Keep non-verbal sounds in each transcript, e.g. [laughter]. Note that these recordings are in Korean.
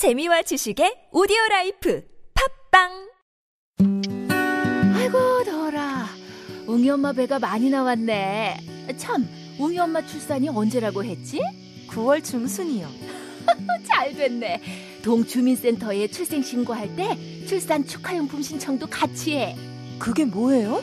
재미와 지식의 오디오 라이프 팟빵 아이고 더워라 웅이 엄마 배가 많이 나왔네 참 웅이 엄마 출산이 언제라고 했지? 9월 중순이요. [laughs] 잘 됐네 동주민센터에 출생 신고할 때 출산 축하용품 신청도 같이 해 그게 뭐예요?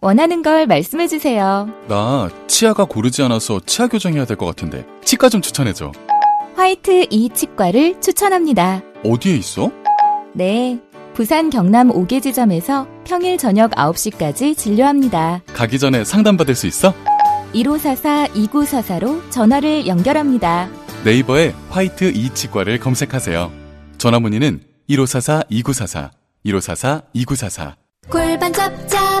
원하는 걸 말씀해 주세요. 나 치아가 고르지 않아서 치아 교정해야 될 것 같은데 치과 좀 추천해줘. 화이트 이 치과를 추천합니다. 어디에 있어? 네. 부산 경남 5개 지점에서 평일 저녁 9시까지 진료합니다. 가기 전에 상담받을 수 있어? 1544-2944로 전화를 연결합니다. 네이버에 화이트 이 치과를 검색하세요. 전화 문의는 1544-2944, 1544-2944. 골반 잡자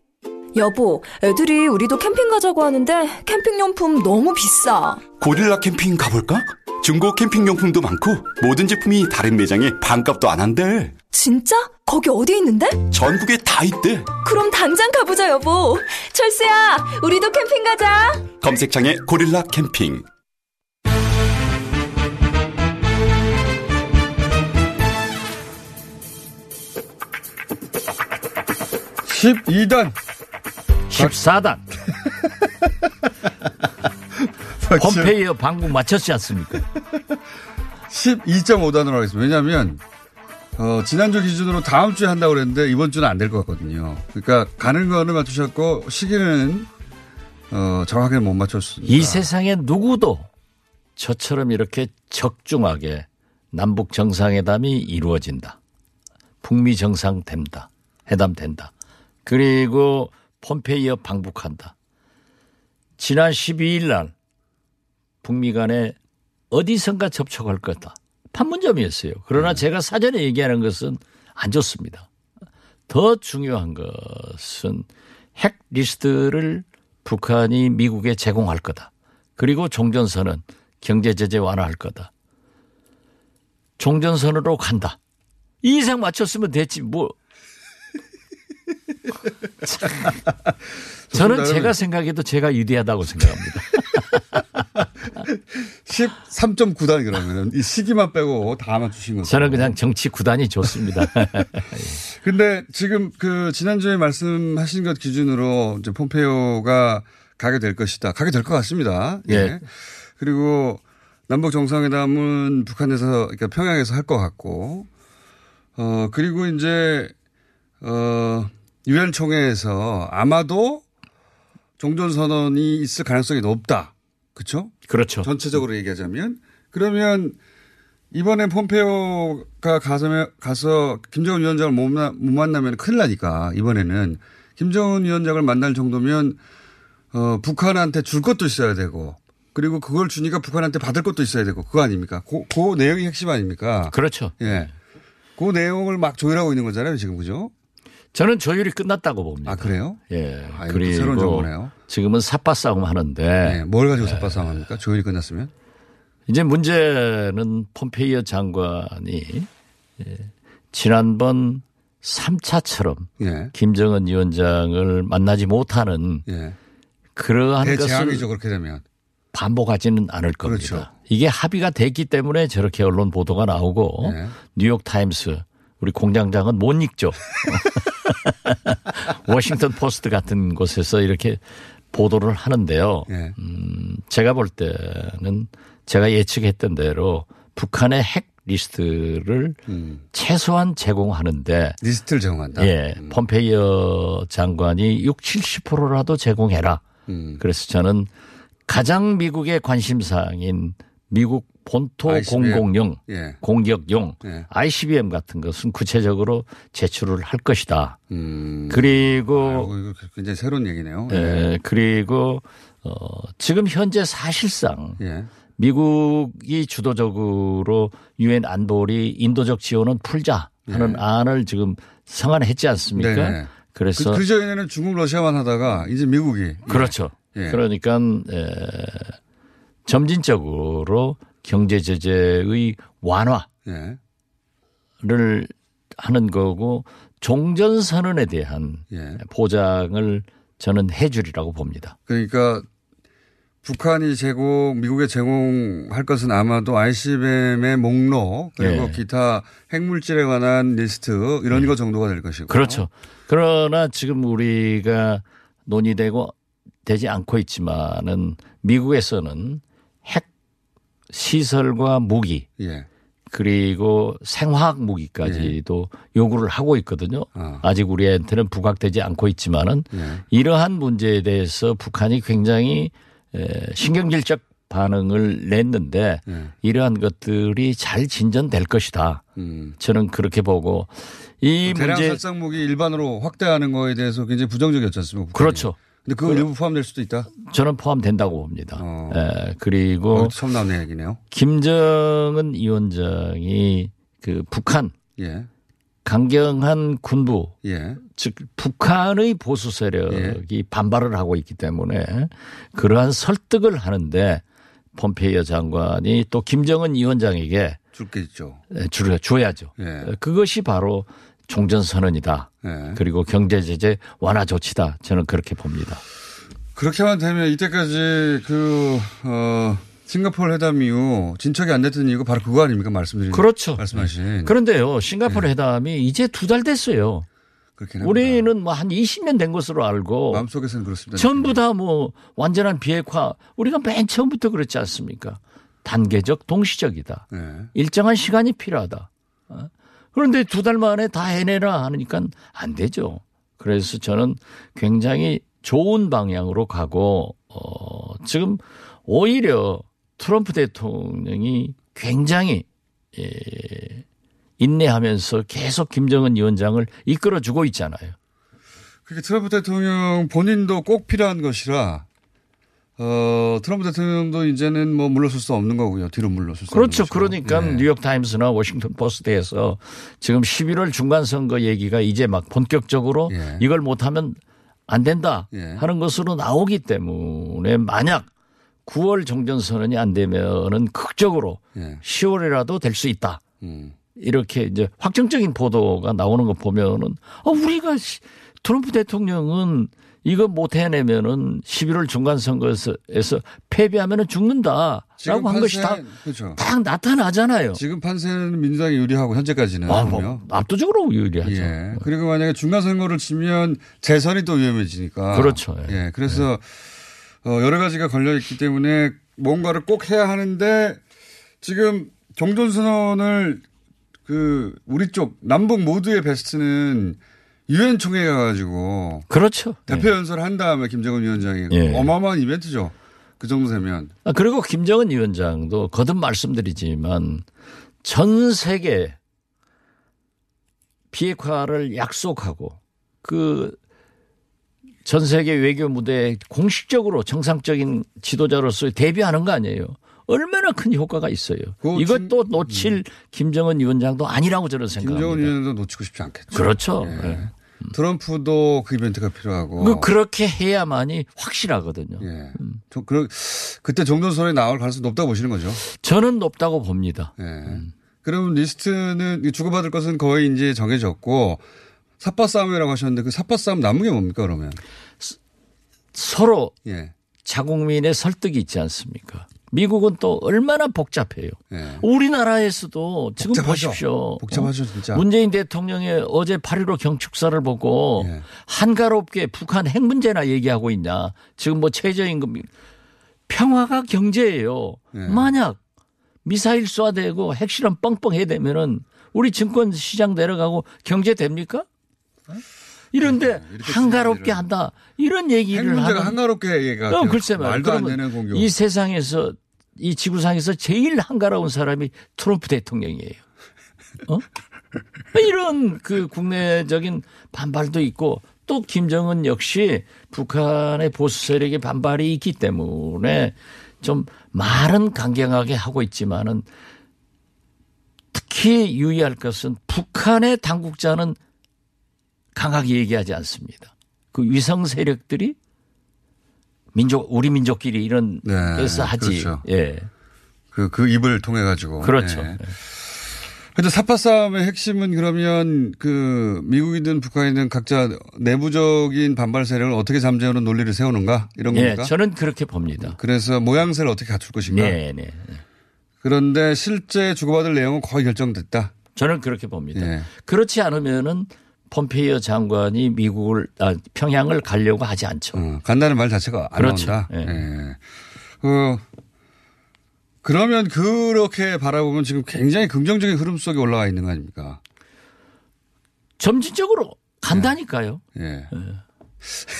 여보, 애들이 우리도 캠핑 가자고 하는데 캠핑용품 너무 비싸. 고릴라 캠핑 가볼까? 중고 캠핑용품도 많고 모든 제품이 다른 매장에 반값도 안 한대. 진짜? 거기 어디 있는데? 전국에 다 있대. 그럼 당장 가보자, 여보. 철수야, 우리도 캠핑 가자. 검색창에 고릴라 캠핑. 십이 단 14단. pom페이어 방북 마쳤지 않습니까? 12.5단으로 하겠습니다. 왜냐하면 어, 지난주 기준으로 다음 주에 한다고 그랬는데 이번 주는 안 될 것 같거든요. 그러니까 가는 거는 맞추셨고 시기는 어, 정확하게 못 맞췄습니다. 이 세상에 누구도 저처럼 이렇게 적중하게 남북 정상회담이 이루어진다. 북미 정상 된다. 회담 된다. 그리고 폼페이어 방북한다. 지난 12일 날 북미 간에 어디선가 접촉할 거다. 판문점이었어요. 그러나 제가 사전에 얘기하는 것은 안 좋습니다. 더 중요한 것은 핵 리스트를 북한이 미국에 제공할 거다. 그리고 종전선언 경제 제재 완화할 거다. 종전선언으로 간다. 이 이상 맞췄으면 됐지 뭐. 참. 저는 제가 생각해도 제가 유리하다고 생각합니다. 13.9단 그러면은 이 시기만 빼고 다 맞추신 거죠. 저는 그냥 정치 구단이 좋습니다. [laughs] 근데 지금 그 지난주에 말씀하신 것 기준으로 이제 폼페이오가 가게 될 것이다. 가게 될 것 같습니다. 예. 그리고 남북 정상회담은 북한에서 그러니까 평양에서 할 것 같고 어 그리고 이제 어 유엔 총회에서 아마도 종전 선언이 있을 가능성이 높다. 그렇죠? 그렇죠. 전체적으로 얘기하자면 그러면 이번에 폼페오가 가서 가서 김정은 위원장을 못, 나, 못 만나면 큰일 나니까 이번에는 김정은 위원장을 만날 정도면 어, 북한한테 줄 것도 있어야 되고 그리고 그걸 주니까 북한한테 받을 것도 있어야 되고 그거 아닙니까? 그, 그 내용이 핵심 아닙니까? 그렇죠. 예. 그 내용을 막 조율하고 있는 거잖아요, 지금 그죠? 저는 조율이 끝났다고 봅니다. 아 그래요? 예. 아, 이것도 새로운 정보네요. 지금은 삽바 싸움 하는데 네, 뭘 가지고 삽바 싸움 합니까? 조율이 끝났으면? 이제 문제는 폼페이어 장관이 예, 지난번 3차처럼 예. 김정은 위원장을 만나지 못하는 예. 그러한 것을 그렇게 되면. 반복하지는 않을 겁니다. 그렇죠. 이게 합의가 됐기 때문에 저렇게 언론 보도가 나오고 네. 뉴욕 타임스 우리 공장장은 못 읽죠. [laughs] [laughs] 워싱턴 포스트 같은 곳에서 이렇게 보도를 하는데요. 예. 음, 제가 볼 때는 제가 예측했던 대로 북한의 핵 리스트를 음. 최소한 제공하는데 리스트를 제공한다. 예, 폼페이오 장관이 6, 70%라도 제공해라. 음. 그래서 저는 가장 미국의 관심사항인 미국 본토 ICBM. 공공용, 예. 공격용, 예. ICBM 같은 것은 구체적으로 제출을 할 것이다. 음. 그리고 아이고, 굉장히 새로운 얘기네요. 예, 그리고 어, 지금 현재 사실상 예. 미국이 주도적으로 유엔 안보리 인도적 지원은 풀자 하는 안을 지금 성안했지 않습니까? 네네. 그래서 그, 그 전에는 중국, 러시아만 하다가 이제 미국이. 그렇죠. 예. 그러니까 에, 점진적으로 경제 제재의 완화를 예. 하는 거고 종전 선언에 대한 예. 보장을 저는 해주리라고 봅니다. 그러니까 북한이 제공, 미국에 제공할 것은 아마도 ICBM의 목록 그리고 예. 기타 핵물질에 관한 리스트 이런 거 정도가 될 것이고. 그렇죠. 그러나 지금 우리가 논의되고 되지 않고 있지만은 미국에서는 핵 시설과 무기 예. 그리고 생화학 무기까지도 요구를 하고 있거든요. 아. 아직 우리한테는 부각되지 않고 있지만은 예. 이러한 문제에 대해서 북한이 굉장히 에, 신경질적 반응을 냈는데 예. 이러한 것들이 잘 진전될 것이다. 음. 저는 그렇게 보고 이 대량 문제 살상 무기 일반으로 확대하는 거에 대해서 굉장히 부정적이었지 않습니까? 북한이. 그렇죠. 근데 그거 일부 포함될 수도 있다. 저는 포함된다고 봅니다. 어. 에, 그리고 어, 처음 나오는 얘기네요. 김정은 위원장이 그 북한 예. 강경한 군부 예. 즉 북한의 보수 세력이 반발을 하고 있기 때문에 그러한 설득을 하는데 폼페이어 장관이 또 김정은 위원장에게 줄게 있죠. 줄여 줘야죠. 예. 그것이 바로 종전 선언이다. 예. 그리고 경제 제재 완화 조치다. 저는 그렇게 봅니다. 그렇게만 되면 이때까지 그, 어, 싱가포르 회담 이후 진척이 안 됐던 이유가 바로 그거 아닙니까? 말씀드린. 그렇죠. 말씀하신. 그런데요, 싱가포르 회담이 이제 두 달 됐어요. 우리는 뭐 한 20년 된 것으로 알고 마음속에서는 그렇습니다. 전부 다 뭐 완전한 비핵화 우리가 맨 처음부터 그랬지 않습니까? 단계적 동시적이다. 예. 일정한 시간이 필요하다. 어? 그런데 두 달 만에 다 해내라 하니까 안 되죠. 그래서 저는 굉장히 좋은 방향으로 가고 어 지금 오히려 트럼프 대통령이 굉장히 예, 인내하면서 계속 김정은 위원장을 이끌어주고 있잖아요. 그게 트럼프 대통령 본인도 꼭 필요한 것이라 어, 트럼프 대통령도 이제는 뭐 물러설 수 없는 거고요. 뒤로 물러설 수 그렇죠. 그러니까 네. 뉴욕 타임스나 워싱턴 포스트에서 지금 11월 중간 선거 얘기가 이제 막 본격적으로 예. 이걸 못하면 안 된다 예. 하는 것으로 나오기 때문에 만약 9월 종전선언이 안 되면은 극적으로 예. 10월이라도 될 수 있다. 음. 이렇게 이제 확정적인 보도가 나오는 거 보면은 어, 우리가 시- 트럼프 대통령은 이거 못 해내면은 11월 중간 선거에서 에서 패배하면은 죽는다라고 한 것이 다, 판세- 그렇죠. 딱 나타나잖아요. 지금 판세는 민주당이 유리하고 현재까지는 아. 뭐 압도적으로 유리하죠. 예. 그리고 만약에 중간 선거를 치면 재선이 또 위험해지니까. 그렇죠. 예. 예. 그래서 어, 여러 가지가 걸려 있기 때문에 뭔가를 꼭 해야 하는데 지금 종전 선언을 그 우리 쪽 남북 모두의 베스트는 유엔 총회 가가지고 그렇죠. 대표 연설을 한 다음에 김정은 위원장이 예. 어마어마한 이벤트죠. 그 정도 되면 아, 그리고 김정은 위원장도 거듭 말씀드리지만 전 세계 비핵화를 약속하고 그 전 세계 외교 무대에 공식적으로 정상적인 지도자로서 데뷔하는 거 아니에요. 얼마나 큰 효과가 있어요. 그거 이것도 놓칠 김정은 위원장도 아니라고 저는 김정은 생각합니다. 위원장도 놓치고 싶지 않겠죠. 그렇죠. 예. 예. 트럼프도 그 이벤트가 필요하고. 그 그렇게 해야만이 확실하거든요. 예. 저, 그, 그때 종전선언이 나올 가능성이 높다고 보시는 거죠. 저는 높다고 봅니다. 예. 그러면 리스트는 주고받을 것은 거의 이제 정해졌고 샅바 싸움이라고 하셨는데 그 샅바 싸움 남은 게 뭡니까 그러면? 서로 예. 자국민의 설득이 있지 않습니까? 미국은 또 얼마나 복잡해요. 예. 우리나라에서도 지금 복잡하죠. 보십시오. 복잡하죠, 어? 진짜. 문재인 대통령의 어제 8.15 경축사를 보고 예. 한가롭게 북한 핵 문제나 얘기하고 있냐. 지금 뭐 최저임금 평화가 경제예요. 예. 만약 미사일 쏴대고 핵실험 뻥뻥 해야 되면은 우리 증권 시장 내려가고 경제 됩니까? 어? 이런데 한가롭게 한다. 이런 얘기를 하는 한가롭게 얘기가 어, 글쎄. 말도 안 되는 공격. 이 세상에서 이 지구상에서 제일 한가로운 사람이 트럼프 대통령이에요. 어? 이런 그 국내적인 반발도 있고 또 김정은 역시 북한의 보수 세력의 반발이 있기 때문에 좀 말은 강경하게 하고 있지만은 특히 유의할 것은 북한의 당국자는 강하게 얘기하지 않습니다. 그 위성 세력들이 민족 우리 민족끼리 이런 네, 데서 하지. 그렇죠. 예. 그, 그 입을 통해 가지고. 그렇죠. 네. 근데 사파 싸움의 핵심은 그러면 그 미국이든 북한이든 각자 내부적인 반발 세력을 어떻게 잠재우는 논리를 세우는가 이런 예, 겁니까? 저는 그렇게 봅니다. 그래서 모양새를 어떻게 갖출 것인가. 네, 네. 그런데 실제 주고받을 내용은 거의 결정됐다. 저는 그렇게 봅니다. 예. 그렇지 않으면은 폼페이오 장관이 미국을 아, 평양을 가려고 하지 않죠. 어, 간다는 말 자체가 안 그렇죠. 나온다. 예. 예. 그 그러면 그렇게 바라보면 지금 굉장히 긍정적인 흐름 속에 올라와 있는 거 아닙니까? 점진적으로 간다니까요. 예.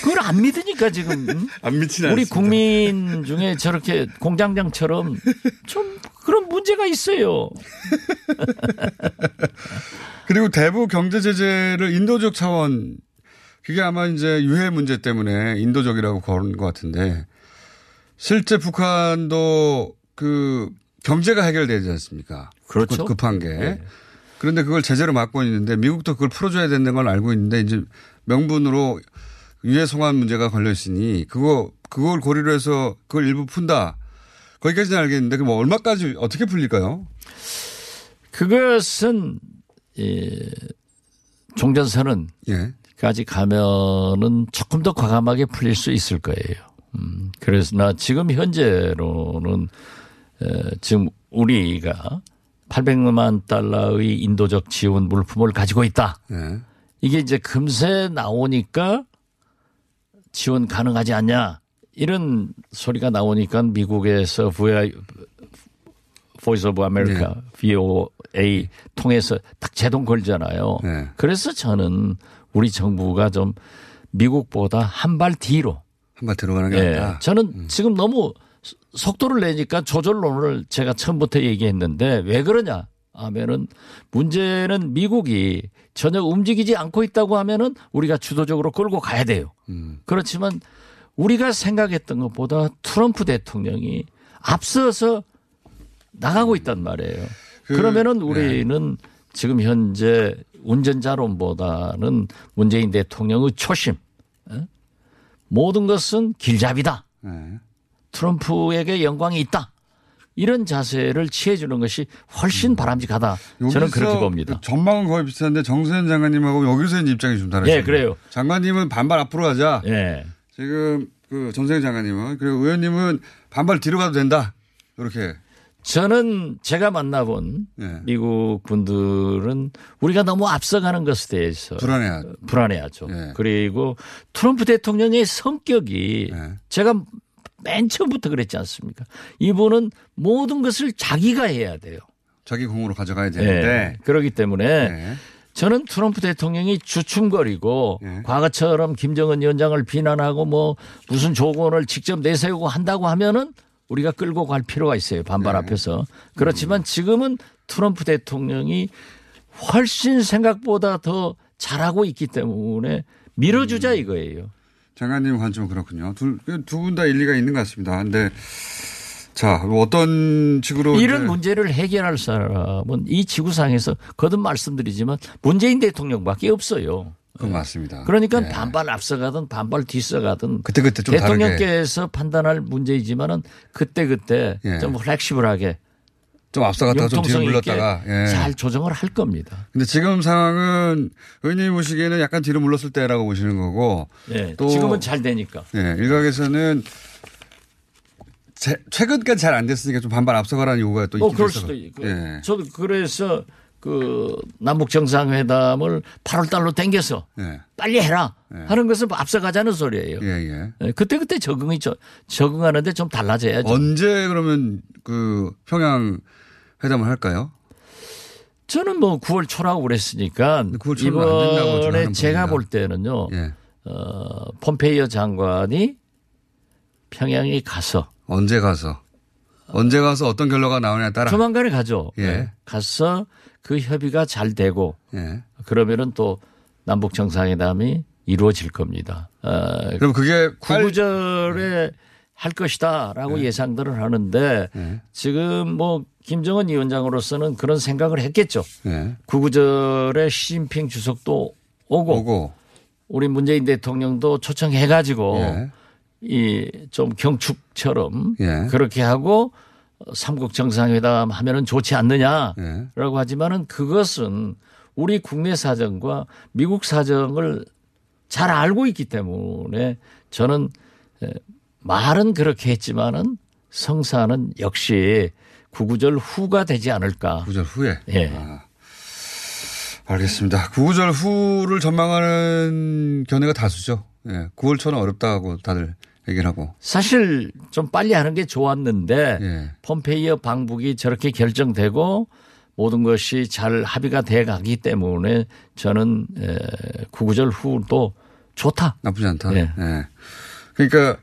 그걸 안 믿으니까 지금 응? [laughs] 안 믿지는 우리 않습니다. 국민 중에 저렇게 공장장처럼 좀 그런 문제가 있어요. [laughs] 그리고 대북 경제 제재를 인도적 차원 그게 아마 이제 유해 문제 때문에 인도적이라고 거는 것 같은데 실제 북한도 그 경제가 해결되지 않습니까? 그렇죠. 급- 급한 게. 네. 그런데 그걸 제재로 막고 있는데 미국도 그걸 풀어줘야 되는 걸 알고 있는데 이제 명분으로 유해 송환 문제가 걸려 있으니 그거 그걸 고리로 해서 그걸 일부 푼다. 거기까지는 알겠는데 그뭐 얼마까지 어떻게 풀릴까요? 그것은 예, 종전선언 예. 까지 가면은 조금 더 과감하게 풀릴 수 있을 거예요. 음, 그래서 나 지금 현재로는 에, 지금 우리가 800만 달러의 인도적 지원 물품을 가지고 있다. 예. 이게 이제 금세 나오니까 지원 가능하지 않냐 이런 소리가 나오니까 미국에서 VI Voice of America VOA 통해서 딱 제동 걸잖아요. 네. 그래서 저는 우리 정부가 좀 미국보다 한 발 뒤로 한 발 들어가는 게 예, 아니다. 저는 지금 너무 소- 속도를 내니까 조절론을 제가 처음부터 얘기했는데 왜 그러냐 하면은 문제는 미국이 전혀 움직이지 않고 있다고 하면은 우리가 주도적으로 끌고 가야 돼요. 음. 그렇지만 우리가 생각했던 것보다 트럼프 대통령이 앞서서 나가고 있단 말이에요. 그- 그, 러면은 우리는 지금 현재 운전자론보다는 문재인 대통령의 초심, 어? 모든 것은 길잡이다. 예. 트럼프에게 영광이 있다. 이런 자세를 취해 주는 것이 훨씬 바람직하다. 저는 그렇게 봅니다. 그 전망은 거의 비슷한데 정세현 장관님하고 여기서 입장이 좀 다르죠. 예, 그래요. 장관님은 반발 앞으로 가자. 예. 지금 그 정세현 장관님은 그리고 의원님은 반발 뒤로 가도 된다. 이렇게. 저는 제가 만나본 예. 미국 분들은 우리가 너무 앞서가는 것에 대해서 불안해하. 불안해하죠. 예. 그리고 트럼프 대통령의 성격이 예. 제가 맨 처음부터 그랬지 않습니까? 이분은 모든 것을 자기가 해야 돼요. 자기 공으로 가져가야 예. 되는데. 그렇기 때문에 예. 저는 트럼프 대통령이 주춤거리고 예. 과거처럼 김정은 위원장을 비난하고 뭐 무슨 조건을 직접 내세우고 한다고 하면은 우리가 끌고 갈 필요가 있어요. 반발 네. 앞에서. 그렇지만 지금은 트럼프 대통령이 훨씬 생각보다 더 잘하고 있기 때문에 밀어주자 이거예요. 장관님 관점은 그렇군요. 두분 다 일리가 있는 것 같습니다. 근데 자, 뭐 어떤 식으로 이런 문제를 해결할 사람은 이 지구상에서 거듭 말씀드리지만 문재인 대통령밖에 없어요. 그건 맞습니다. 그러니까 예. 반발 앞서가든 반발 뒤서가든 그때 그때 좀 다르게. 대통령께서 판단할 문제이지만은 그때 예. 좀 플렉시블하게 좀 앞서갔다가 좀 뒤로 물렀다가. 예. 잘 조정을 할 겁니다. 근데 지금 상황은 의원님 보시기에는 약간 뒤로 물렀을 때라고 보시는 거고. 예. 또 지금은 잘 되니까. 예, 일각에서는 제- 최근까지 잘 안 됐으니까 좀 반발 앞서가라는 요구가 또 있긴 어, 그럴. 수도 있고. 예. 저도 그래서 그 남북 정상회담을 8월 달로 당겨서 예. 빨리 해라 예. 하는 것은 앞서가자는 소리예요. 예, 예. 예, 그때 그때 적응이 저- 적응하는데 좀 달라져야죠. 언제 그러면 그 평양 회담을 할까요? 저는 뭐 9월 초라고 그랬으니까 9월 초는 안 된다고 저는 이번에 제가 분입니다. 볼 때는요. 예. 어, 폼페이오 장관이 평양에 가서 언제 가서 언제 가서 어떤 결과가 나오냐에 따라 조만간에 가죠. 예. 네. 가서 그 협의가 잘 되고 예. 그러면은 또 남북 정상회담이 이루어질 겁니다. 어, 그럼 그게 구구절에 할 것이다라고 네. 예상들을 하는데 지금 뭐 김정은 위원장으로서는 그런 생각을 했겠죠. 예. 구구절에 시진핑 주석도 오고, 오고 우리 문재인 대통령도 초청해 가지고 예. 이 좀 경축처럼 예. 그렇게 하고 삼국 정상회담 하면은 좋지 않느냐라고 예. 하지만은 그것은 우리 국내 사정과 미국 사정을 잘 알고 있기 때문에 저는 에, 말은 그렇게 했지만은 성사는 역시 구구절 후가 되지 않을까. 구절 후에. 예. 아, 알겠습니다. 구구절 후를 전망하는 견해가 다수죠. 예. 9월 초는 어렵다고 다들 얘기를 하고. 사실 좀 빨리 하는 게 좋았는데 예. 폼페이어 방북이 저렇게 결정되고 모든 것이 잘 합의가 돼 가기 때문에 저는 에, 구구절 후도 좋다. 나쁘지 않다. 예. 예. 그러니까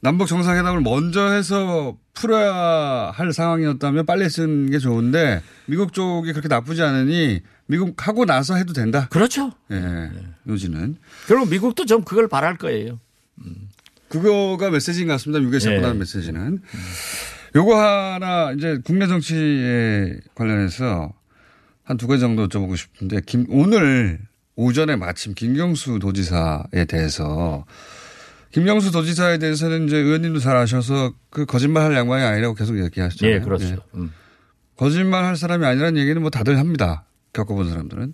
남북 정상회담을 먼저 해서 풀어야 할 상황이었다면 빨리 쓰는 게 좋은데 미국 쪽이 그렇게 나쁘지 않으니 미국 하고 나서 해도 된다. 그렇죠. 예. 요지는. 그리고 미국도 좀 그걸 바랄 거예요. 그거가 메시지인 것 같습니다. 미국에서 예. 보다는 메시지는. 요거 하나 이제 국내 정치에 관련해서 한 두 가지 정도 여쭤보고 싶은데 김, 오늘 오전에 마침 김경수 도지사에 대해서 김경수 도지사에 대해서는 이제 의원님도 잘 아셔서 그 거짓말 할 양반이 아니라고 계속 얘기하시잖아요. 예, 그렇죠. 음. 거짓말 할 사람이 아니라는 얘기는 뭐 다들 합니다. 겪어본 사람들은.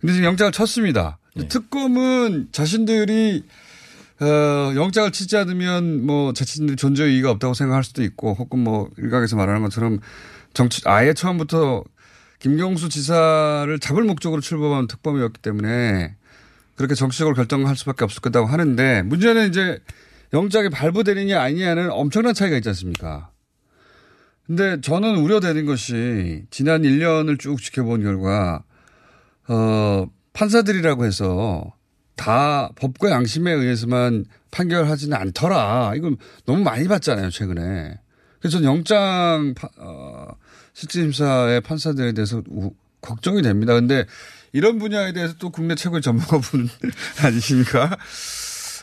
근데 지금 영장을 쳤습니다. 네. 특검은 자신들이 어, 영장을 치지 않으면 뭐 자신들 존재 이의가 없다고 생각할 수도 있고 혹은 뭐 일각에서 말하는 것처럼 정치 아예 처음부터 김경수 지사를 잡을 목적으로 출범한 특검이었기 때문에 그렇게 정치적으로 결정할 수밖에 없을 거다고 하는데 문제는 이제 영장이 발부되느냐 아니냐는 엄청난 차이가 있지 않습니까? 근데 저는 우려되는 것이 지난 1년을 쭉 지켜본 결과 어 판사들이라고 해서 다 법과 양심에 의해서만 판결하지는 않더라. 이건 너무 많이 봤잖아요, 최근에. 그래서 전 영장 파- 어, 실질심사의 판사들에 대해서 우- 걱정이 됩니다. 근데 이런 분야에 대해서 또 국내 최고의 전문가분 [laughs] 아니십니까?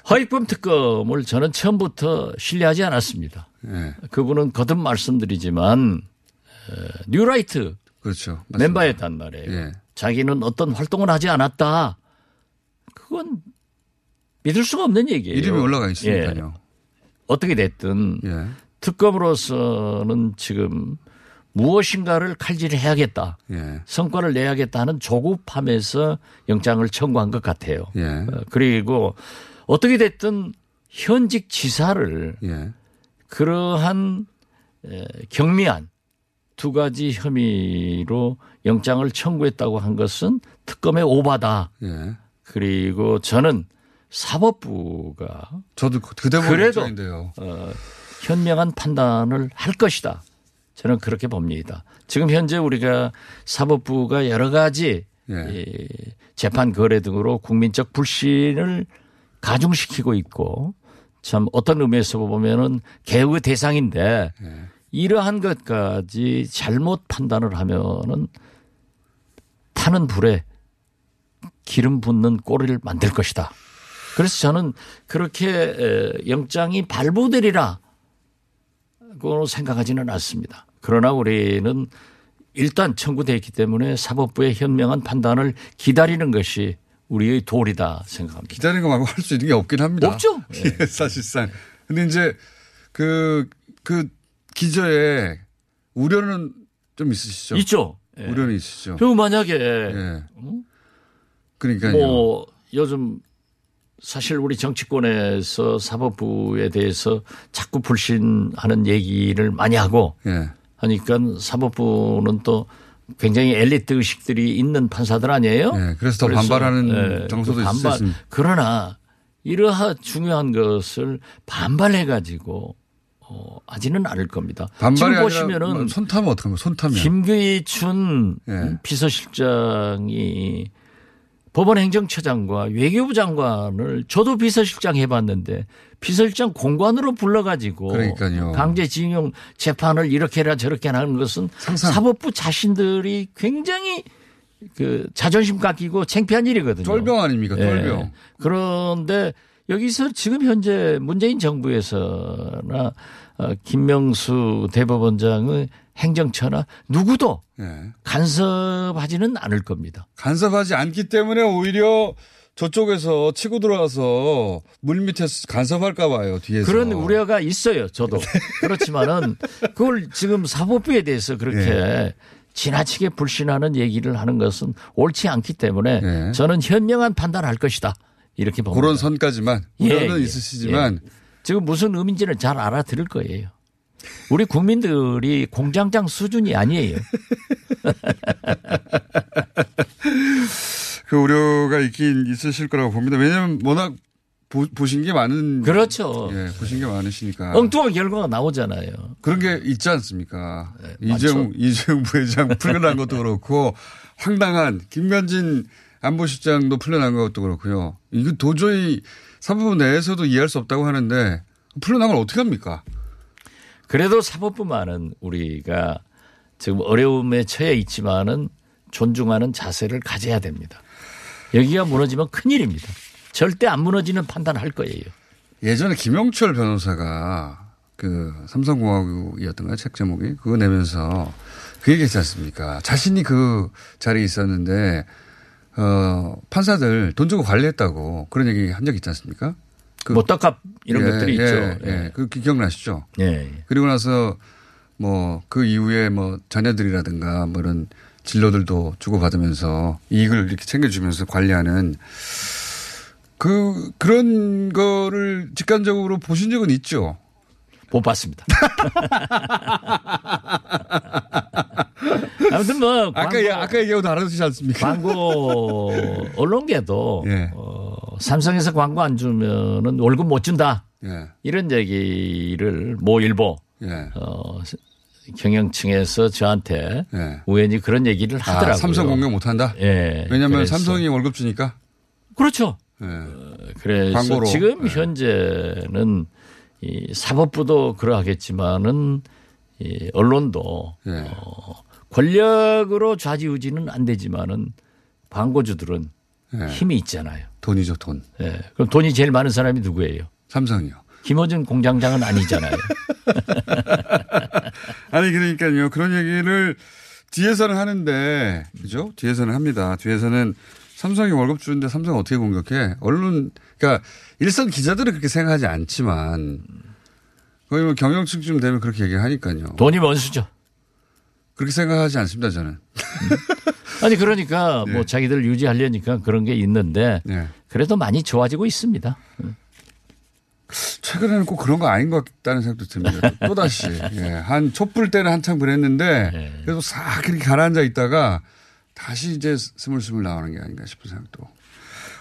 허위범 특검을 저는 처음부터 신뢰하지 않았습니다. 예. 그분은 거듭 말씀드리지만 어, 뉴라이트 그렇죠. 맞습니다. 멤버였단 말이에요. 예. 자기는 어떤 활동을 하지 않았다. 그건 믿을 수가 없는 얘기예요. 이름이 올라가 예. 있으니까요. 어떻게 됐든 예. 특검으로서는 지금 무엇인가를 칼질해야겠다. 예. 성과를 내야겠다 하는 조급함에서 영장을 청구한 것 같아요. 예. 어, 그리고 어떻게 됐든 현직 지사를 예. 그러한 에, 경미한 두 가지 혐의로 영장을 청구했다고 한 것은 특검의 오바다. 예. 그리고 저는 사법부가 저도 그대로 그래도 입장인데요. 어, 현명한 판단을 할 것이다. 저는 그렇게 봅니다. 지금 현재 우리가 사법부가 여러 가지 예. 이 재판 거래 등으로 국민적 불신을 가중시키고 있고 참 어떤 의미에서 보면은 개의 대상인데 예. 이러한 것까지 잘못 판단을 하면은 타는 불에 기름 붓는 꼬리를 만들 것이다. 그래서 저는 그렇게 에, 영장이 발부되리라 고 생각하지는 않습니다. 그러나 우리는 일단 청구되어 있기 때문에 사법부의 현명한 판단을 기다리는 것이 우리의 도리다 생각합니다. 기다리는 거 말고 할 수 있는 게 없긴 합니다. 없죠. 예, 사실상. 근데 이제 그, 그 기저에 우려는 좀 있으시죠? 있죠. 예. 우려는 있으시죠? 그리고 만약에 예. 그러니까요. 뭐 요즘 사실 우리 정치권에서 사법부에 대해서 자꾸 불신하는 얘기를 많이 하고 예. 하니까 사법부는 또 굉장히 엘리트 의식들이 있는 판사들 아니에요? 예, 그래서 더 반발하는 예, 정서도 그 반발. 있습니다. 그러나 이러한 중요한 것을 반발해 가지고 어, 하지는 않을 겁니다. 지금 보시면은 뭐 손타면 어떡하면 손타면. 김기춘 예. 비서실장이 법원 행정처장과 외교부 장관을 저도 비서실장 해봤는데 비서실장 공관으로 불러가지고 그러니까요. 강제징용 재판을 이렇게 해라 저렇게 하는 것은 상상. 사법부 자신들이 굉장히 그 자존심 깎이고 창피한 일이거든요. 쫄병 아닙니까? 예. 쫄병. 그런데 여기서 지금 현재 문재인 정부에서나 어, 김명수 대법원장의 행정처나 누구도 예. 간섭하지는 않을 겁니다. 간섭하지 않기 때문에 오히려 저쪽에서 치고 들어가서 물 밑에서 간섭할까 봐요, 뒤에서. 그런 우려가 있어요. 저도. [laughs] 그렇지만은 그걸 지금 사법부에 대해서 그렇게 예. 지나치게 불신하는 얘기를 하는 것은 옳지 않기 때문에 예. 저는 현명한 판단할 것이다. 이렇게 봅니다. 그런 선까지만 예, 우려는 예, 있으시지만 예. 지금 무슨 의미인지는 잘 알아들을 거예요. 우리 국민들이 공장장 수준이 아니에요. [laughs] 그 우려가 있긴 있으실 거라고 봅니다. 왜냐하면 워낙 보, 보신 게 많은 그렇죠. 예, 보신 게 많으시니까 엉뚱한 결과가 나오잖아요. 그런 게 있지 않습니까? 네, 이재용. 이재용 부회장 풀려난 것도 그렇고 황당한 김관진 안보실장도 풀려난 것도 그렇고요. 이거 도저히 사법부 내에서도 이해할 수 없다고 하는데 풀려난 걸 어떻게 합니까? 그래도 사법부만은 우리가 지금 어려움에 처해 있지만은 존중하는 자세를 가져야 됩니다. 여기가 무너지면 큰일입니다. 절대 안 무너지는 판단할 거예요. 예전에 김영철 변호사가 그 삼성공화국이었던가요? 책 제목이? 그거 내면서 그 얘기 했지 않습니까? 자신이 그 자리에 있었는데, 어, 판사들 돈 주고 관리했다고 그런 얘기 한 적 있지 않습니까? 그뭐 떡값 이런 예, 것들이 예, 있죠. 예. 그 기억나시죠? 예. 예. 그리고 나서 뭐 그 이후에 뭐 자녀들이라든가 뭐 이런 진로들도 주고받으면서 이익을 이렇게 챙겨주면서 관리하는 그, 그런 거를 직관적으로 보신 적은 있죠? 못 봤습니다. [laughs] 아무튼 뭐 아까, 광고, 얘- 아까 얘기하고 다르지 않습니까? 광고 [laughs] 언론계도 예. 어, 삼성에서 광고 안 주면은 월급 못 준다 예, 이런 얘기를 모 일보 예, 어, 경영층에서 저한테 예. 우연히 그런 얘기를 하더라고요. 아, 삼성 공격 못 한다? 예. 왜냐면 그래서- 삼성이 월급 주니까? 그렇죠. 예. 그래서 광고로. 지금 예. 현재는 이 사법부도 그러하겠지만은 이 언론도 예. 어, 권력으로 좌지우지는 안 되지만은 광고주들은 예. 힘이 있잖아요. 돈이죠, 돈. 예. 그럼 돈이 제일 많은 사람이 누구예요? 삼성이요. 김어준 공장장은 아니잖아요. [laughs] 아니 그러니까요 그런 얘기를 뒤에서는 하는데 그죠 뒤에서는 합니다 뒤에서는 삼성이 월급 주는데 삼성 을 어떻게 공격해 언론 그러니까 일선 기자들은 그렇게 생각하지 않지만 거의 뭐 경영층쯤 되면 그렇게 얘기하니까요 돈이 원수죠. 그렇게 생각하지 않습니다 저는 아니 그러니까 네. 뭐 자기들 유지하려니까 그런 게 있는데 네. 그래도 많이 좋아지고 있습니다. 최근에는 꼭 그런 거 아닌 것 같다는 생각도 듭니다 또 다시 예. 한 촛불 때는 한참 그랬는데 네. 그래도 싹 이렇게 가라앉아 있다가 다시 이제 스물스물 나오는 게 아닌가 싶은 생각도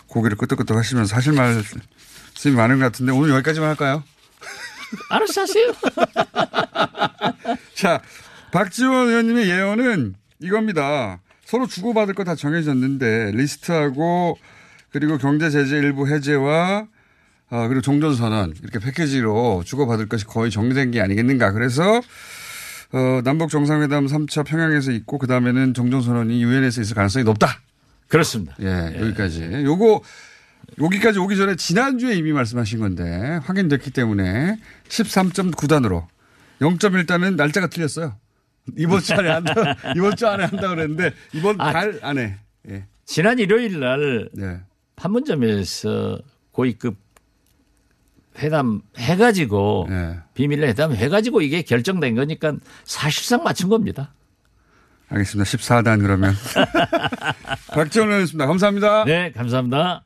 고개를 끄덕끄덕 하시면서 사실 말씀이 많은 것 같은데 오늘 여기까지만 할까요? [laughs] 알아서 하세요. [laughs] 자, 박지원 의원님의 예언은 이겁니다. 서로 주고받을 거 다 정해졌는데 리스트하고 그리고 경제 제재 일부 해제와 어, 그리고 종전 선언 이렇게 패키지로 주고받을 것이 거의 정리된 게 아니겠는가. 그래서 어, 남북 정상회담 3차 평양에서 있고 그 다음에는 종전 선언이 유엔에서 있을 가능성이 높다. 그렇습니다. 예, 여기까지. 요거 여기까지 오기 전에 지난주에 이미 말씀하신 건데 확인됐기 때문에 13.9단으로 0.1단은 날짜가 틀렸어요. 이번 주 안에 한다, [laughs] 이번 주 안에 한다 그랬는데 이번 아, 달 안에. 예. 지난 일요일 날 네. 판문점에서 고위급 회담 해가지고 네. 비밀 회담 해가지고 이게 결정된 거니까 사실상 맞춘 겁니다. 알겠습니다. 14단 그러면. [laughs] 박지원 의원이었습니다. 감사합니다. 네, 감사합니다.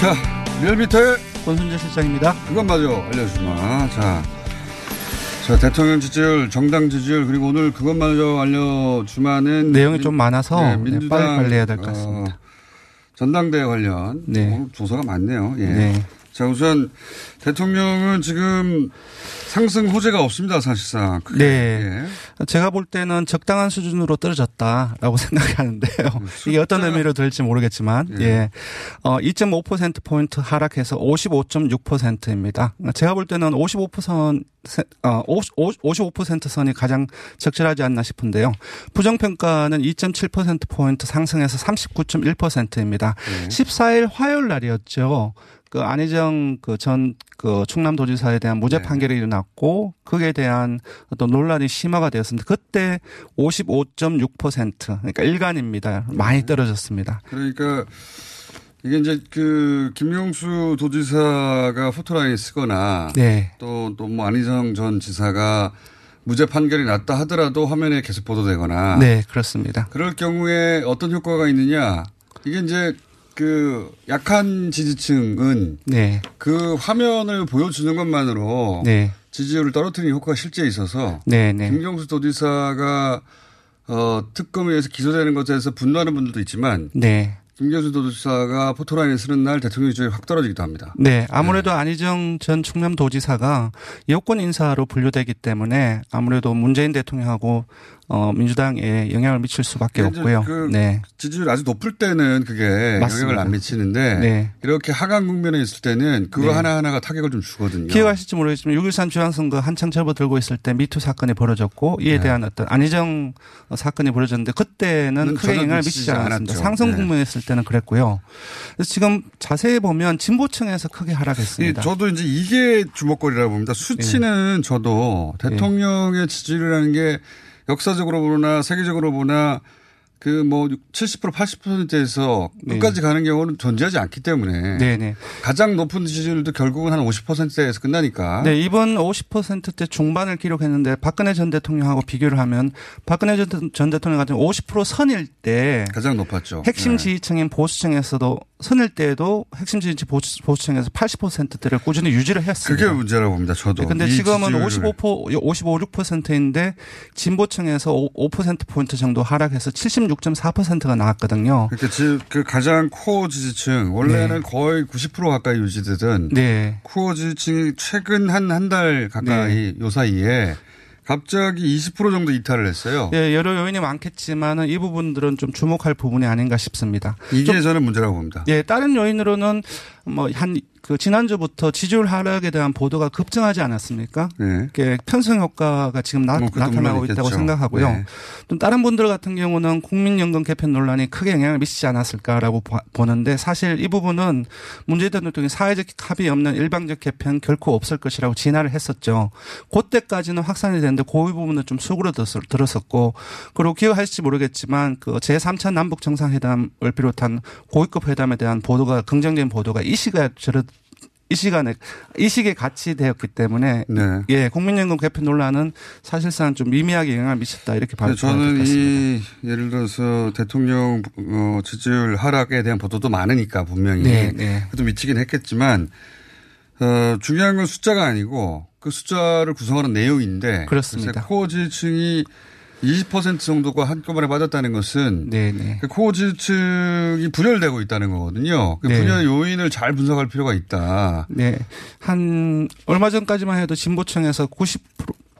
자, 리얼미터의 권순재 실장입니다. 그건 맞아. 알려주마. 자, 자, 대통령 지지율, 정당 지지율, 그리고 오늘 그것마저 알려주마는. 내용이 민- 좀 많아서 네, 네, 민주당, 빨리 관리해야 될것 어, 같습니다. 전당대회 관련. 네. 오늘 조사가 많네요. 예. 네. 자, 우선 대통령은 지금 상승 호재가 없습니다, 사실상. 크게. 네. 제가 볼 때는 적당한 수준으로 떨어졌다라고 [laughs] 생각하는데요. 이게 어떤 의미로 들지 모르겠지만, 예. 어, 2.5%포인트 하락해서 55.6%입니다. 제가 볼 때는 55%선, 어, 55% 선이 가장 적절하지 않나 싶은데요. 부정평가는 2.7%포인트 상승해서 39.1%입니다. 14일 화요일 날이었죠. 그 안희정 그전그 충남도지사에 대한 무죄 판결이 일어났고 그에 대한 어떤 논란이 심화가 되었습니다. 그때 55.6% 그러니까 일간입니다. 많이 떨어졌습니다. 그러니까 이게 이제 그 김용수 도지사가 포토라인에 쓰거나 네. 또또 뭐 안희정 전 지사가 무죄 판결이 났다 하더라도 화면에 계속 보도되거나 네, 그렇습니다. 그럴 경우에 어떤 효과가 있느냐 이게 이제 그 약한 지지층은 네. 그 화면을 보여주는 것만으로 네. 지지율을 떨어뜨리는 효과가 실제 있어서 네, 네. 김경수 도지사가 어, 특검에 의해서 기소되는 것에 대해서 분노하는 분들도 있지만 네. 김경수 도지사가 포토라인에 쓰는 날 대통령 지지율이 확 떨어지기도 합니다. 네, 아무래도 안희정 전 충남 도지사가 여권 인사로 분류되기 때문에 아무래도 문재인 대통령하고 어, 민주당에 영향을 미칠 수밖에 이제 없고요. 그 네. 지지율 아주 높을 때는 그게 맞습니다. 영향을 안 미치는데 네. 이렇게 하강 국면에 있을 때는 그거 네. 하나하나가 타격을 좀 주거든요. 기억하실지 모르겠지만 6.13 지방선거 한창 접어들고 있을 때 미투 사건이 벌어졌고 이에 네. 대한 어떤 안희정 사건이 벌어졌는데 그때는 크게 전혀 영향을 미치지 않았습니다. 않았죠. 상승 네. 국면에 있을 때는 그랬고요. 지금 자세히 보면 진보층에서 크게 하락했습니다. 이, 저도 이제 이게 주목거리라고 봅니다. 수치는 예. 저도 대통령의 지지율이라는 게 역사적으로 보나 세계적으로 보나 그뭐 70% 80%에서 끝까지 가는 경우는 존재하지 않기 때문에 네, 네. 가장 높은 지지율도 결국은 한 50%대에서 끝나니까 네, 이번 50%대 중반을 기록했는데 박근혜 전 대통령하고 비교를 하면 박근혜 전, 전 대통령 같은 50% 선일 때 가장 높았죠. 핵심 네. 지지층인 보수층에서도 선일 때에도 핵심 지지 보수, 보수층에서 80%대를 꾸준히 유지를 했습니다. 그게 문제라고 봅니다. 저도. 근데 이 지금은 지지율을. 55%, 55, 6%인데 진보층에서 5, 5%포인트 정도 하락해서 76.4%가 나왔거든요. 그러니까 지- 그 가장 코어 지지층 원래는 거의 90% 가까이 유지되던 네. 코어 지지층이 최근 한 한 달 가까이 요 사이에 갑자기 20% 정도 이탈을 했어요. 예, 여러 요인이 많겠지만은 이 부분들은 좀 주목할 부분이 아닌가 싶습니다. 이게 좀- 저는 문제라고 봅니다. 예, 다른 요인으로는 뭐 한 그 지난주부터 지지율 하락에 대한 보도가 급증하지 않았습니까? 네. 이게 편성 효과가 지금 나, 뭐 타나고 있다고. 생각하고요. 네. 또 다른 분들 같은 경우는 국민연금 개편 논란이 크게 영향을 미치지 않았을까라고 보- 보는데 사실 이 부분은 문재인 대통령이 사회적 합의 없는 일방적 개편 결코 없을 것이라고 진화를 했었죠. 그때까지는 확산이 됐는데 그 부분은 좀 수그러 들었- 들었었고 그리고 기억하실지 모르겠지만 그 제3차 남북 정상회담을 비롯한 고위급 회담에 대한 보도가 긍정적인 보도가 이 시가 저르 이 시간에 이 시기에 같이 되었기 때문에 네. 예 국민연금 개편 논란은 사실상 좀 미미하게 영향을 미쳤다 이렇게 봐야 근데 저는 이 예를 들어서 대통령 어, 지지율 하락에 대한 보도도 많으니까 분명히 네, 네. 그것도 미치긴 했겠지만 어, 중요한 건 숫자가 아니고 그 숫자를 구성하는 내용인데 그렇습니다. 코어 지지층이 20% 정도가 한꺼번에 빠졌다는 것은 그 코어 지지층이 분열되고 있다는 거거든요. 그 네. 분열 요인을 잘 분석할 필요가 있다. 네. 한 얼마 전까지만 해도 진보층에서 90%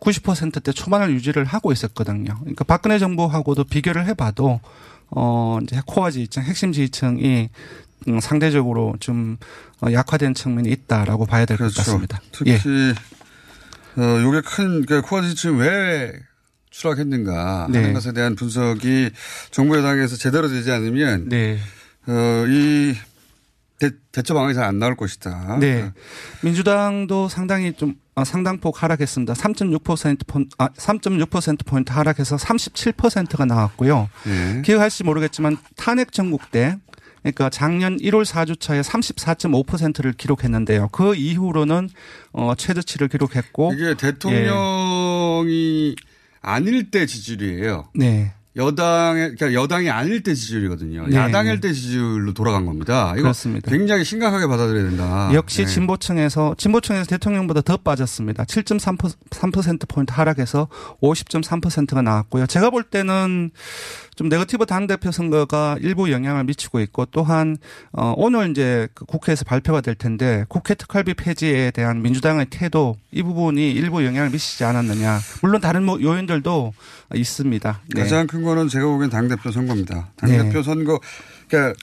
90%대 초반을 유지를 하고 있었거든요. 그러니까 박근혜 정부하고도 비교를 해봐도 어 이제 코어 지지층, 핵심 지지층이 음, 상대적으로 좀 어, 약화된 측면이 있다라고 봐야 될것 그렇죠. 같습니다. 특히 예. 어, 요게 큰, 그 코어 지지층 왜 추락했는가 네. 하는 것에 대한 분석이 정부 여당에서 제대로 되지 않으면 네. 어, 이 대, 대처 방안이 잘 안 나올 것이다. 네. 민주당도 상당히 좀 어, 상당폭 하락했습니다. 3.6% 포인트, 아, 3.6% 포인트 하락해서 37%가 나왔고요. 네. 기억하실지 모르겠지만 탄핵 전국 때 그러니까 작년 1월 4주차에 34.5%를 기록했는데요. 그 이후로는 어 최저치를 기록했고 이게 대통령이 아닐 때 지지율이에요. 네. 여당의 그러니까 여당이 아닐 때 지지율이거든요. 네, 야당일 네. 때 지지율로 돌아간 겁니다. 이거 그렇습니다. 굉장히 심각하게 받아들여야 된다. 역시 네. 진보층에서 진보층에서 대통령보다 더 빠졌습니다. 7.3% 포인트 하락해서 50.3%가 나왔고요. 제가 볼 때는 좀 네거티브 당 대표 선거가 일부 영향을 미치고 있고 또한 어 오늘 이제 그 국회에서 발표가 될 텐데 국회 특활비 폐지에 대한 민주당의 태도 이 부분이 일부 영향을 미치지 않았느냐. 물론 다른 뭐 요인들도 있습니다. 네. 가장 큰 거는 제가 보기엔 당 대표 선거입니다. 네. 당대표 선거, 그러니까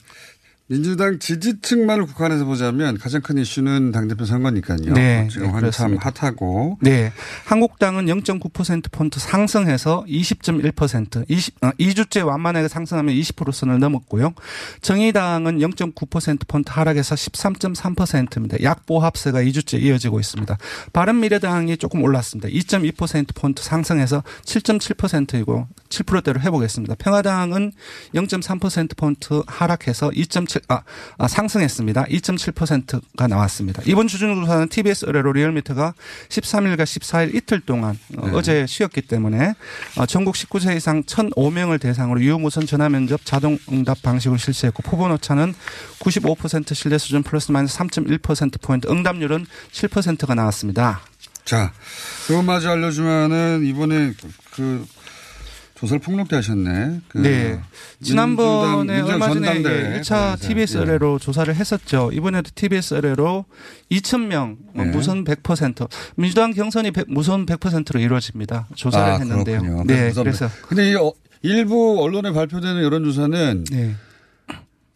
민주당 지지층만을 국한해서 보자면 가장 큰 이슈는 당대표 선거니까요. 네, 지금 네, 한참. 핫하고. 네. 한국당은 0.9% 포인트 상승해서 20.1%, 20, 어, 2주째 완만하게 상승하면 20%선을 넘었고요. 정의당은 0.9% 포인트 하락해서 13.3%입니다. 약보합세가 2주째 이어지고 있습니다. 바른미래당이 조금 올랐습니다. 2.2% 포인트 상승해서 7.7%이고 7%대로 해보겠습니다. 평화당은 0.3% 포인트 하락해서 2.7, 아, 아, 상승했습니다. 2.7%가 나왔습니다. 이번 주중조사는 TBS 의뢰로 리얼미터가 13일과 14일 이틀 동안 어, 네. 제 쉬었기 때문에 어, 전국 19세 이상 1,005명을 대상으로 유무선 전화 면접 자동 응답 방식을 실시했고 표본 오차는 95% 신뢰 수준 플러스 마이너스 3.1% 포인트 응답률은 7%가 나왔습니다. 자, 그것마저 알려주면은 이번에 그 조사를 폭넓게 하셨네. 그 네. 지난번에 민주당 얼마 전에 전당대회 1차 관련해서. TBS 예. 의뢰로 조사를 했었죠. 이번에도 TBS 의뢰로 2,000명 네. 무선 100% 민주당 경선이 100, 무선 100%로 이루어집니다. 조사를 아, 했는데요. 그렇군요. 네. 그래서 근데 이 어, 일부 언론에 발표되는 여론조사는 네.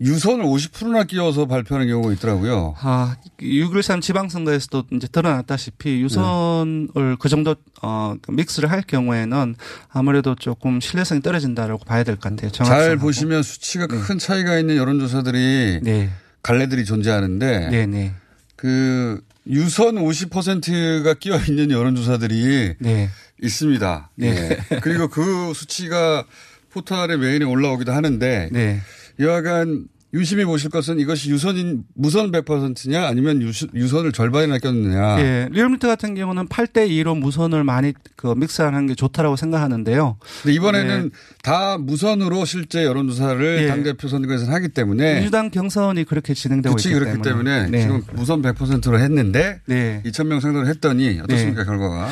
유선을 50%나 끼워서 발표하는 경우가 있더라고요. 아, 6.13 지방선거에서도 이제 드러났다시피 유선을 네. 그 정도, 어, 믹스를 할 경우에는 아무래도 조금 신뢰성이 떨어진다라고 봐야 될 것 같아요. 잘 정확성하고. 보시면 수치가 큰 차이가 있는 여론조사들이 네. 갈래들이 존재하는데 네, 네. 그 유선 50%가 끼어 있는 여론조사들이 네. 있습니다. 네. 예. 그리고 그 수치가 포털에 메인에 올라오기도 하는데 네. 여하간 유심히 보실 것은 이것이 유선인 무선 100%냐 아니면 유수, 유선을 절반이나 꼈느냐. 예, 리얼미터 같은 경우는 8대 2로 무선을 많이 그 믹스하는 게 좋다라고 생각하는데요. 근데 이번에는 네. 다 무선으로 실제 여론조사를 예. 당 대표 선거에서는 하기 때문에 민주당 경선이 그렇게 진행되고 있기 그렇기 때문에, 네. 지금 무선 100%로 했는데 네. 2,000명 상대로 했더니 어떻습니까 네. 결과가?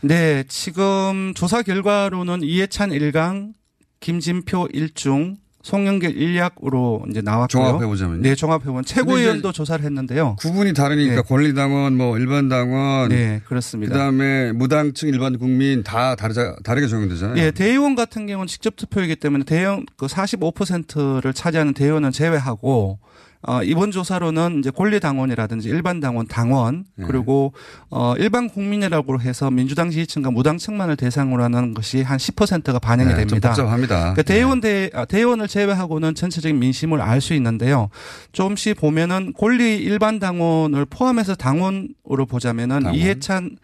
네, 지금 조사 결과로는 이해찬 1강, 김진표 1중, 송영길 1약으로 이제 나왔고요. 종합해보자면요? 네, 종합해보면 최고위원도 조사를 했는데요. 구분이 다르니까 네. 권리당원, 뭐 일반당원, 네, 그렇습니다. 그다음에 무당층 일반 국민 다 다르자 다르게 적용되잖아요. 예, 대의원 같은 경우는 직접 투표이기 때문에 대의원 그 45%를 차지하는 대의원은 제외하고 어, 이번 조사로는 이제 권리당원이라든지 일반 당원, 당원 네. 그리고 어, 일반 국민이라고 해서 민주당 지지층과 무당층만을 대상으로 하는 것이 한 10%가 반영이 네, 좀 됩니다. 복잡합니다. 그러니까 대의원 대 아, 대의원을 제외하고는 전체적인 민심을 알 수 있는데요. 조금씩 보면은 권리 일반 당원을 포함해서 당원으로 보자면은 당원. 이해찬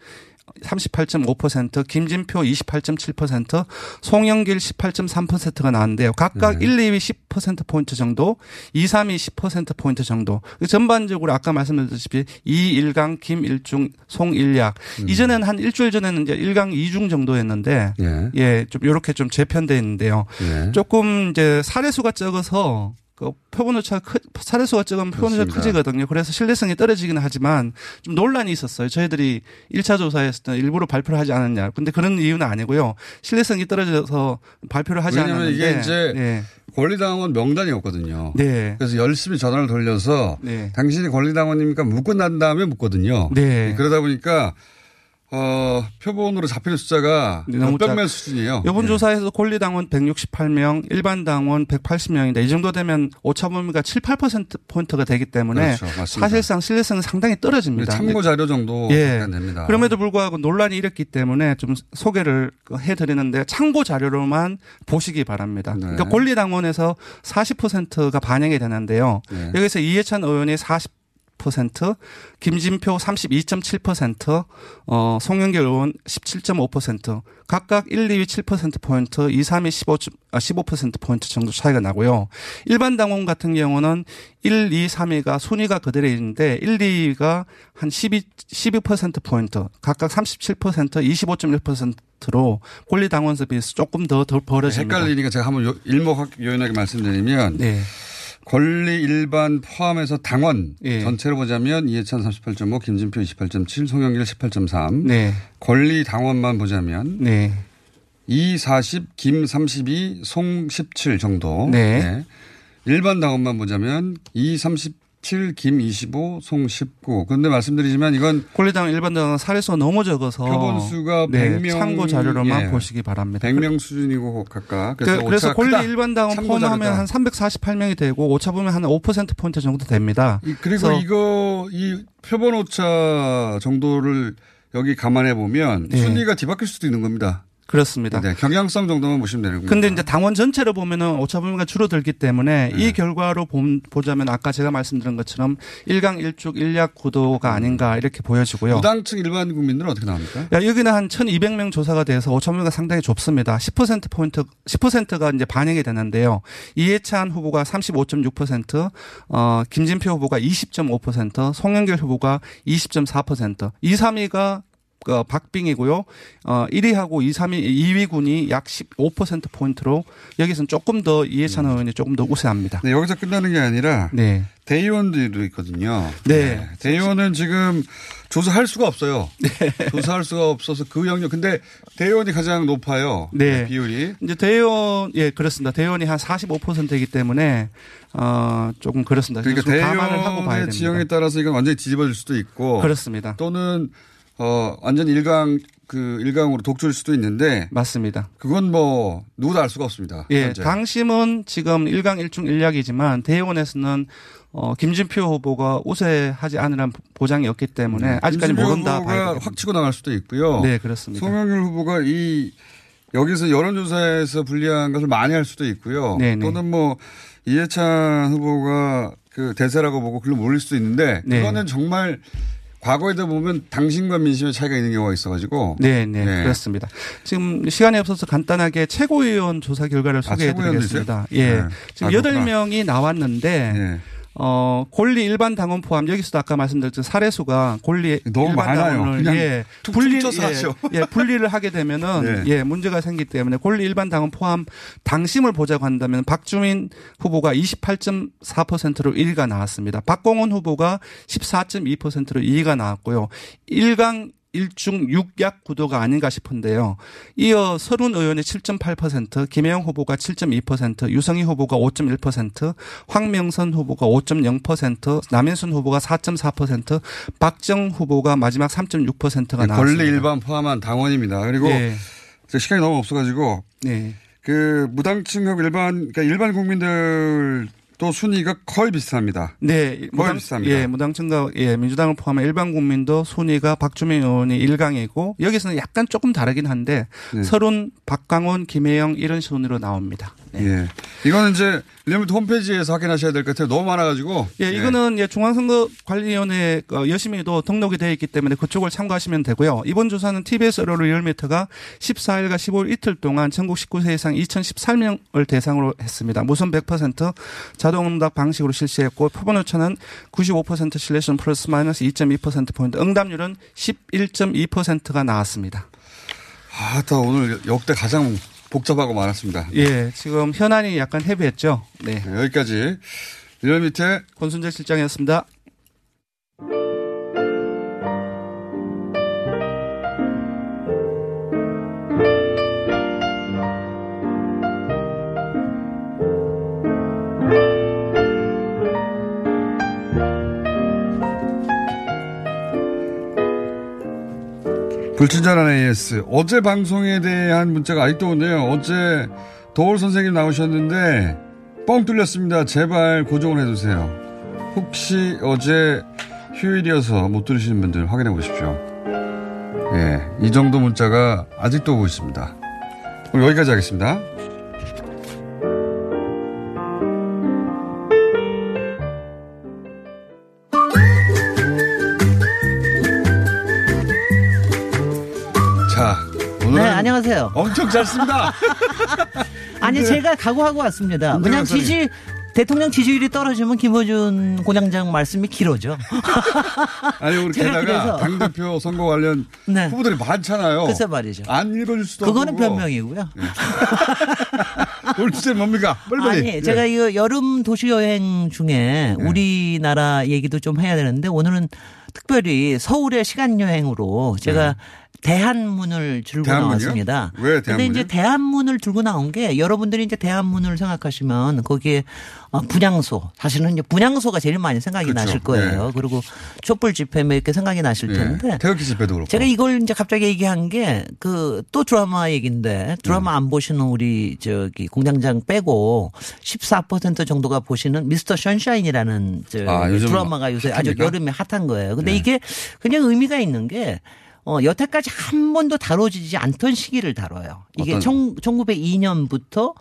38.5%, 김진표 28.7%, 송영길 18.3%가 나왔는데요. 각각 네. 1, 2위 10%포인트 정도, 2, 3위 10%포인트 정도. 전반적으로 아까 말씀드렸다시피 이일강, 김일중, 송일약. 음. 이전에는 한 일주일 전에는 이제 일강 이중 정도였는데, 예. 예, 좀 이렇게 좀 재편돼 있는데요. 예. 조금 이제 사례수가 적어서 그 표본 오차 크, 사례수가 적으면 표본 오차. 크지거든요. 그래서 신뢰성이 떨어지기는 하지만 좀 논란이 있었어요. 저희들이 1차 조사했을 때 일부러 발표를 하지 않았냐. 근데 그런 이유는 아니고요. 신뢰성이 떨어져서 발표를 하지 왜냐면 않았는데 이게 이제 네. 권리당원 명단이 없거든요. 네. 그래서 열심히 전화를 돌려서 네. 당신이 권리당원입니까? 묻고 난 다음에 묻거든요. 네. 그러다 보니까 어, 표본으로 잡히는 숫자가 네, 몇백명 작- 수준이에요. 이번 예. 조사에서 권리당원 168명, 일반 당원 180명인데 이 정도 되면 오차 범위가 7, 8%포인트가 되기 때문에 그렇죠. 사실상 신뢰성은 상당히 떨어집니다. 참고 자료 정도 예. 됩니다. 그럼에도 불구하고 논란이 일었기 때문에 좀 소개를 해드리는데 참고 자료로만 보시기 바랍니다. 네. 그러니까 권리당원에서 40%가 반영이 되는데요. 네. 여기서 이해찬 의원이 40 김진표 32.7%, 어, 송영길 의원 17.5%, 각각 1, 2위 7%포인트, 2, 3위 15, 아, 15%포인트 정도 차이가 나고요. 일반 당원 같은 경우는 1, 2, 3위가 순위가 그대로 있는데 1, 2위가 한 12, 12%포인트, 각각 37%, 25.1%로 권리 당원수 비해서 조금 더, 더 벌어집니다. 헷갈리니까 제가 한번 요- 일목요연하게 말씀드리면 네. 권리 일반 포함해서 당원 예. 전체로 보자면 이해찬 38.5, 김진표 28.7, 송영길 18.3. 네. 권리 당원만 보자면 네. 이 40, 김 32, 송 17 정도. 네. 일반 당원만 보자면 이 37, 김 25, 송 19. 그런데 말씀드리지만 이건 권리당 일반 당원 사례수가 너무 적어서 표본수가 네, 100명 참고 자료로만 예. 보시기 바랍니다. 100명 수준이고 각각. 그래서, 그래서, 그래서 오차가 권리 크다. 일반 당원 참고 포함하면. 한 348명이 되고 오차 보면 한 5%포인트 정도 됩니다. 그리고 이거 이 표본 오차 정도를 여기 감안해 보면 네. 순위가 뒤바뀔 수도 있는 겁니다. 그렇습니다. 네, 경향성 정도만 보시면 되는 겁니다. 근데 이제 당원 전체로 보면은 오차 범위가 줄어들기 때문에 네. 이 결과로 봄- 보자면 아까 제가 말씀드린 것처럼 일강 일축 일약 구도가 아닌가 이렇게 보여지고요. 무당층 일반 국민들은 어떻게 나옵니까? 야, 여기는 한 1,200명 조사가 돼서 오차 범위가 상당히 좁습니다. 10% 포인트, 10%가 이제 반영이 되는데요. 이해찬 후보가 35.6%, 어, 김진표 후보가 20.5%, 송영길 후보가 20.4%, 2, 3위가 어, 박빙이고요. 어, 1위하고 2, 3위, 2위 군이 약 15% 포인트로 여기서는 조금 더 이해찬 의원이 조금 더 우세합니다. 네, 여기서 끝나는 게 아니라 네. 대의원들도 있거든요. 네. 대의원은 지금 조사할 수가 없어요. 조사할 수가 없어서 그 영역. 근데 대의원이 가장 높아요. 네. 비율이. 이제 대의원, 예, 그렇습니다. 대의원이 한 45%이기 때문에, 어, 조금 그렇습니다. 그러니까 대의원의. 지형에 따라서 이건 완전히 뒤집어질 수도 있고. 그렇습니다. 또는 어 완전 일강 그 일강으로 독주일 수도 있는데 맞습니다. 그건 뭐 누구도 알 수가 없습니다. 예, 현재. 당심은 지금 1강 1중 1약이지만 대의원에서는 어, 김진표 후보가 우세하지 않으란 보장이 없기 때문에 아직까지 음, 김진표 모른다 후보가. 확 치고 나갈 수도 있고요. 네, 그렇습니다. 송영길 후보가 이 여기서 여론조사에서 불리한 것을 많이 할 수도 있고요. 네, 네. 또는 뭐 이해찬 후보가 그 대세라고 보고 글로 몰릴 수도 있는데 네. 그거는 정말 과거에도 보면 당신과 민심의 차이가 있는 경우가 있어가지고 네, 네, 네. 그렇습니다. 지금 시간이 없어서 간단하게 최고위원 조사 결과를 아, 소개해 최고위원도 드리겠습니다. 있어요? 예. 네. 지금 아, 여덟. 명이 나왔는데 네. 어, 권리 일반 당원 포함 여기서도 아까 말씀드렸죠 사례수가 권리 너무 일반 많아요. 당원을 그냥 예, 분리 예. 예, 분리를 하게 되면은 [laughs] 네. 예, 문제가 생기기 때문에 권리 일반 당원 포함 당심을 보자고 한다면 박주민 후보가 28.4%로 1위가 나왔습니다. 박공원 후보가 14.2%로 2위가 나왔고요. 1강 1중 6약 구도가 아닌가 싶은데요. 이어 서른 의원이 7.8%, 김혜영 후보가 7.2%, 유성희 후보가 5.1%, 황명선 후보가 5.0%, 남인순 후보가 4.4%, 박정 후보가 마지막 3.6%가 나왔습니다. 권리 일반 포함한 당원입니다. 그리고 네. 제 시간이 너무 없어가지고 네. 그 무당층하고 일반 그러니까 일반 국민들 또 순위가 거의 비슷합니다. 네, 거의 무당, 비슷합니다. 예, 무당층과 예, 민주당을 포함한 일반 국민도 순위가 박주민 의원이 1강이고 여기서는 약간 조금 다르긴 한데 네. 설훈, 박광온, 김해영 이런 순으로 나옵니다. 예. 이거는 이제 리얼미터 홈페이지에서 확인하셔야 될 것 같아요. 너무 많아가지고. 예, 이거는 예, 중앙선거관리위원회 어, 여심에도 등록이 되어 있기 때문에 그쪽을 참고하시면 되고요. 이번 조사는 TBS 의뢰로 리얼미터가 14일과 15일 이틀 동안 전국 19세 이상 2013명을 대상으로 했습니다. 무선 100% 자동응답 방식으로 실시했고 표본 오차는 95% 신뢰성 플러스 마이너스 2.2%포인트 응답률은 11.2%가 나왔습니다. 아, 또 오늘 역대 가장 복잡하고 많았습니다. 예, 지금 현안이 약간 헤비했죠. 네. 여기까지 리얼미터 권순재 실장이었습니다. 불친절한 AS. 어제 방송에 대한 문자가 아직도 오네요. 어제 도울 선생님 나오셨는데 뻥 뚫렸습니다. 제발 고정을 해주세요. 혹시 어제 휴일이어서 못 들으시는 분들 확인해 보십시오. 예, 이 정도 문자가 아직도 오고 있습니다. 오늘 여기까지 하겠습니다. 씁니다. [laughs] 아니, 제가 각오하고 왔습니다. 왜냐면 소리. 지지, 대통령 지지율이 떨어지면 김호준 고장장 말씀이 길어져. [laughs] 아니 우리 게다가 그래서- 당대표 선거 관련 [laughs] 네. 후보들이 많잖아요. 글쎄 말이죠. 안 읽어줄 수도 그거는. 변명이고요. 오늘 주제 뭡니까? 빨리빨리. 아니, 제가 이거 여름 도시 여행 중에 네. 우리나라 얘기도 좀 해야 되는데 오늘은 특별히 서울의 시간 여행으로 제가 대한문을 들고 네. 대한문이요? 나왔습니다. 왜 근데 대한문이요? 이제 대한문을 들고 나온 게 여러분들이 이제 대한문을 생각하시면 거기에 어, 분향소 사실은 이제 분향소가 제일 많이 생각이 그렇죠. 나실 거예요. 그리고 촛불 집회 뭐 이렇게 생각이 나실 텐데 예, 태극기 집회도 그렇고. 제가 이걸 이제 갑자기 얘기한 게 그 또 드라마 얘기인데 드라마 네. 안 보시는 우리 저기 공장장 빼고 14% 정도가 보시는 미스터 션샤인이라는 저 아, 드라마가 요새 아주 핫합니까? 여름에 핫한 거예요. 근데 네. 이게 굉장히 의미가 있는 게 어, 여태까지 한 번도 다뤄지지 않던 시기를 다뤄요. 이게 어떤- 1902년부터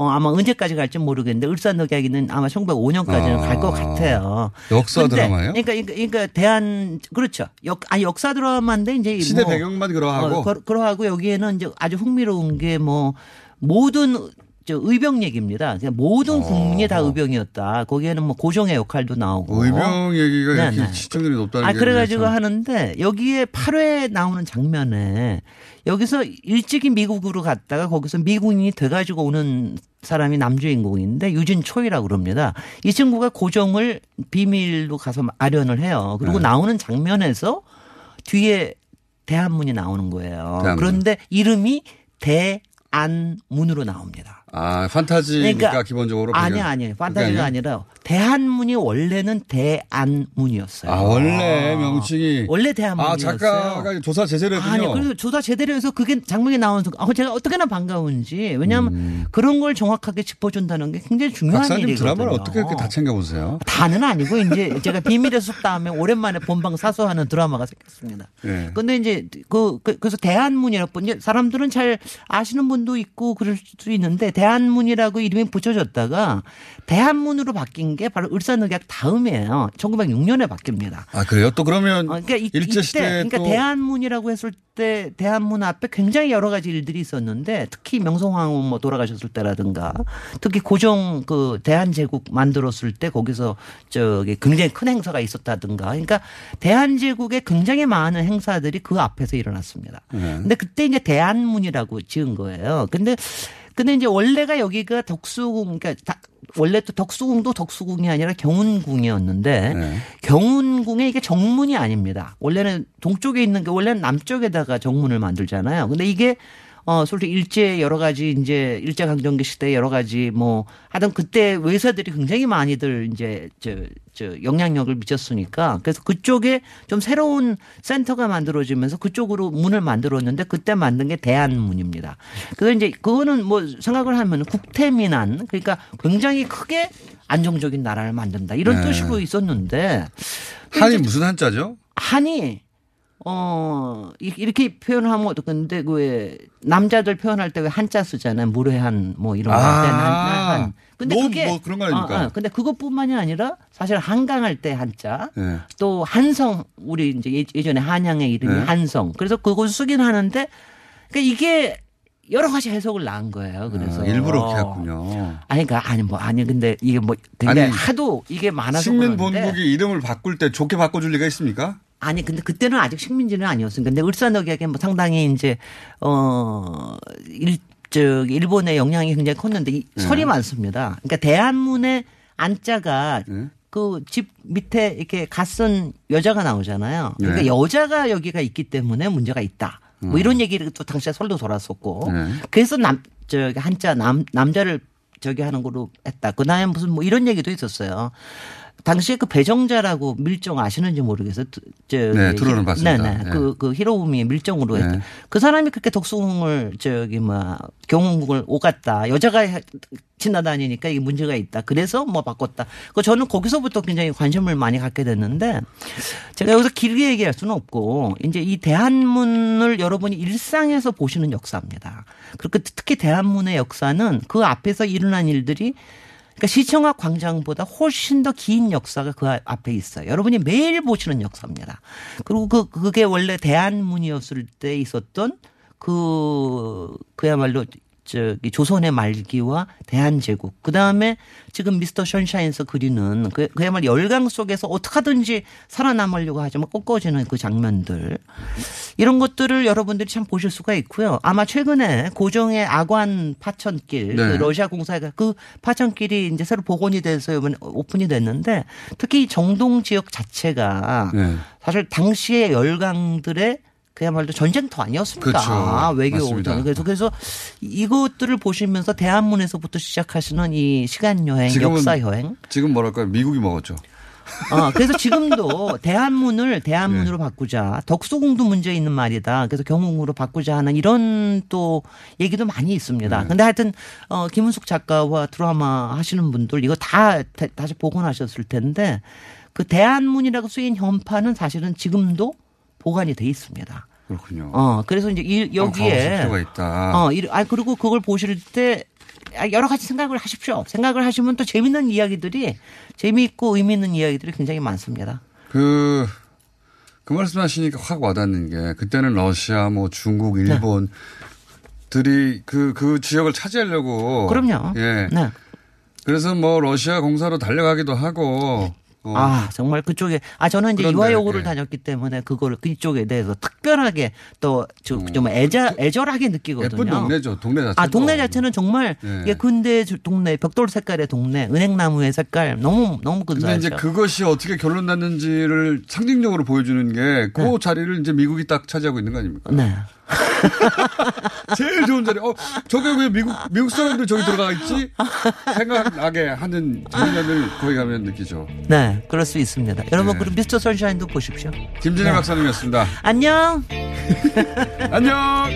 어, 아마 언제까지 갈지 모르겠는데 을사늑약이는 아마 1905년까지는 아. 갈것 같아요. 역사 근데 드라마예요? 그러니까, 그러니까, 그러니까 대한 그렇죠. 역 아니 역사 드라마인데 이제 시대 뭐 배경만 그러하고. 어, 그러- 그러하고 여기에는 이제 아주 흥미로운 게 뭐 모든 저 의병 얘기입니다. 그냥 모든 국민이 다 의병이었다. 거기에는 뭐 고종의 역할도 나오고. 의병 얘기가 네, 이렇게 네. 시청률이 높다는 아, 게 그래가지고 참- 하는데 여기에 8회 나오는 장면에 여기서 일찍이 미국으로 갔다가 거기서 미군이 돼가지고 오는 사람이 남주인공인데 유진초이라고 그럽니다. 이 친구가 고종을 비밀로 가서 아련을 해요. 그리고 네. 나오는 장면에서 뒤에 대한문이 나오는 거예요. 대한문. 그런데 이름이 대안문으로 나옵니다. 아, 판타지니까 기본적으로. 아니. 그게 판타지가? 아니라 대한문이 원래는 대안문이었어요. 아, 원래 명칭이. 원래 대한문이었어요. 아, 작가가 조사 제대로 했군요. 아니, 그래서 조사 제대로 해서 그게 장면이 나오는 순간, 아, 제가 어떻게나 반가운지. 왜냐하면 음. 그런 걸 정확하게 짚어준다는 게 굉장히 중요한 박사님 일이거든요. 드라마를 어떻게 이렇게 다 챙겨보세요? 다는 아니고 이제 제가 비밀의 숲 다음에 오랜만에 본방 사수하는 드라마가 생겼습니다. 예. 근데 이제 그, 그 그래서 대한문이라고 이제 사람들은 잘 아시는 분도 있고 그럴 수도 있는데 대한문이라고 이름이 붙여졌다가 대한문으로 바뀐 게 바로 을사늑약 다음이에요. 1906년에 바뀝니다. 아, 그래요? 또 그러면 그러니까 이, 일제 시대에 이때 그러니까 또 대한문이라고 했을 때 대한문 앞에 굉장히 여러 가지 일들이 있었는데 특히 명성황후 뭐 돌아가셨을 때라든가 특히 고종 그 대한제국 만들었을 때 거기서 저기 굉장히 큰 행사가 있었다든가 그러니까 대한제국에 굉장히 많은 행사들이 그 앞에서 일어났습니다. 네. 근데 그때 이제 대한문이라고 지은 거예요. 근데 근데 이제 원래가 여기가 덕수궁 그러니까 다- 원래 또 덕수궁도 덕수궁이 아니라 경운궁이었는데 네. 경운궁에 이게 정문이 아닙니다. 원래는 동쪽에 있는 게 원래는 남쪽에다가 정문을 만들잖아요. 근데 이게 어, 솔직히 일제 여러 가지 이제 일제 강점기 시대 여러 가지 뭐 하여튼 그때 외사들이 굉장히 많이들 이제 저, 저 영향력을 미쳤으니까 그래서 그쪽에 좀 새로운 센터가 만들어지면서 그쪽으로 문을 만들었는데 그때 만든 게 대한문입니다. 그래서 이제 그거는 뭐 생각을 하면 국태민안 그러니까 굉장히 크게 안정적인 나라를 만든다 이런 네. 뜻으로 있었는데 한이 무슨 한자죠? 한이 어 이- 이렇게 표현을 하면 어떡한데 그 왜 남자들 표현할 때 왜 한자 쓰잖아요 무례한 뭐 이런 거할때 한, 한. 근데 노- 그게 뭐 그런 거 아닙니까? 어, 어, 근데 그것뿐만이 아니라 사실 한강할 때 한자 네. 또 한성 우리 이제 예- 예전에 한양의 이름이 네. 한성 그래서 그걸 쓰긴 하는데 그러니까 이게 여러 가지 해석을 낳은 거예요. 그래서 아, 일부러 그렇게 했군요. 아니 그러니까 아니 뭐 아니 근데 이게 뭐 굉장히 아니, 하도 이게 많아서 식민 본국이 이름을 바꿀 때 좋게 바꿔줄 리가 있습니까? 아니 근데 그때는 아직 식민지는 아니었으니까 근데 을사늑약에 뭐 상당히 이제 어일 저기 일본의 영향이 굉장히 컸는데 이 네. 설이 많습니다. 그러니까 대한문의 안자가 네. 그집 밑에 이렇게 갓쓴 여자가 나오잖아요. 그러니까 네. 여자가 여기가 있기 때문에 문제가 있다. 뭐 음. 이런 얘기를 또 당시에 설도 돌았었고. 네. 그래서 남 저기 한자 남 남자를 저기 하는 걸로 했다. 그다음에 무슨 뭐 이런 얘기도 있었어요. 당시에 그 배정자라고 밀정 아시는지 모르겠어요. 저 네, 들어는 봤습니다. 네네. 네. 그, 그 히로부미의 밀정으로. 네. 그 사람이 그렇게 덕수궁을 저기 뭐 경운궁을 오갔다. 여자가 해- 지나다니니까 이게 문제가 있다. 그래서 뭐 바꿨다. 그 저는 거기서부터 굉장히 관심을 많이 갖게 됐는데 제가 여기서 길게 얘기할 수는 없고 이제 이 대한문을 여러분이 일상에서 보시는 역사입니다. 그리고 특히 대한문의 역사는 그 앞에서 일어난 일들이 그러니까 시청학 광장보다 훨씬 더 긴 역사가 그 앞에 있어요. 여러분이 매일 보시는 역사입니다. 그리고 그 그게 원래 대한문이었을 때 있었던 그 그야말로 저기 조선의 말기와 대한제국 그 다음에 지금 미스터 션샤인에서 그리는 그, 그야말로 열강 속에서 어떻게 하든지 살아남으려고 하지만 꺾어지는 그 장면들 이런 것들을 여러분들이 참 보실 수가 있고요. 아마 최근에 고정의 아관 파천길 그 네. 러시아 공사가 그 파천길이 이제 새로 복원이 돼서 이번에 오픈이 됐는데 특히 이 정동 지역 자체가 네. 사실 당시의 열강들의 그야말로 전쟁터 아니었습니까? 그렇죠. 외교든 맞습니다. 그래서 그래서 이것들을 보시면서 대한문에서부터 시작하시는 이 시간 여행, 역사 여행. 지금 뭐랄까요? 미국이 먹었죠. 어, 그래서 지금도 [laughs] 대한문을 대한문으로 네. 바꾸자. 덕수궁도 문제 있는 말이다. 그래서 경웅으로 바꾸자 하는 이런 또 얘기도 많이 있습니다. 네. 근데 하여튼 어 김은숙 작가와 드라마 하시는 분들 이거 다 다- 다시 복원하셨을 텐데 그 대한문이라고 쓰인 현판은 사실은 지금도 보관이 돼 있습니다. 그렇군요. 어, 그래서 이제 이, 여기에 필요가 있다. 어, 이- 아 그리고 그걸 보실 때 아, 여러 가지 생각을 하십시오. 생각을 하시면 또 재밌는 이야기들이 재미있고 의미 있는 이야기들이 굉장히 많습니다. 그, 그 말씀 하시니까 확 와닿는 게, 그때는 러시아, 뭐 중국, 네. 일본, 들이 그, 그 지역을 차지하려고. 그럼요. 예. 네. 그래서 뭐 러시아 공사로 달려가기도 하고. 어. 아 정말 그쪽에 아 저는 이제 그런데, 이화여고를 예. 다녔기 때문에 그거를 그쪽에 대해서 특별하게 또좀 애자 애절하게 느끼거든요. 음. 예쁜 동네죠. 동네 자체. 아 동네 자체는 정말 예. 이게 근대 동네 벽돌 색깔의 동네 은행나무의 색깔 너무 너무 근데 근사하죠. 이제 그것이 어떻게 결론 났는지를 상징적으로 보여주는 게그 자리를 이제 미국이 딱 차지하고 있는 거 아닙니까? 네. [laughs] 제일 좋은 자리. 어, 저게 왜 미국, 미국 사람들 저기 들어가 있지? 생각나게 하는 장면을 거기 가면 느끼죠. 네, 그럴 수 있습니다. 여러분 네. 그럼 미스터 선샤인도 보십시오. 김진애 네. 박사님이었습니다. 안녕. [laughs] 안녕!